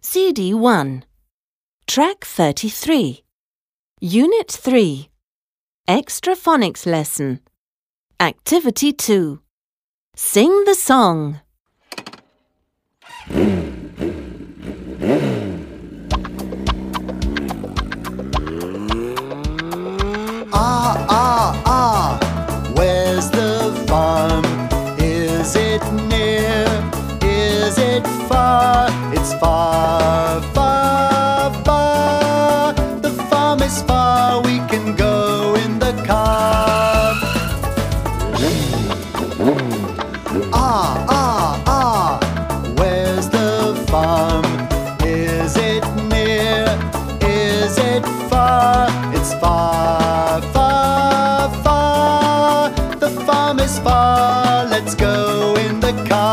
CD 1. Track 33. Unit 3. Extra phonics lesson. Activity 2. Sing the song. Ah, ah, ah. Where's the farm? Is it near? Is it far? It's far. ah, ah. ah, Where's the farm? Is it near? Is it far? It's far, far, far. The farm is far. Let's go in the car.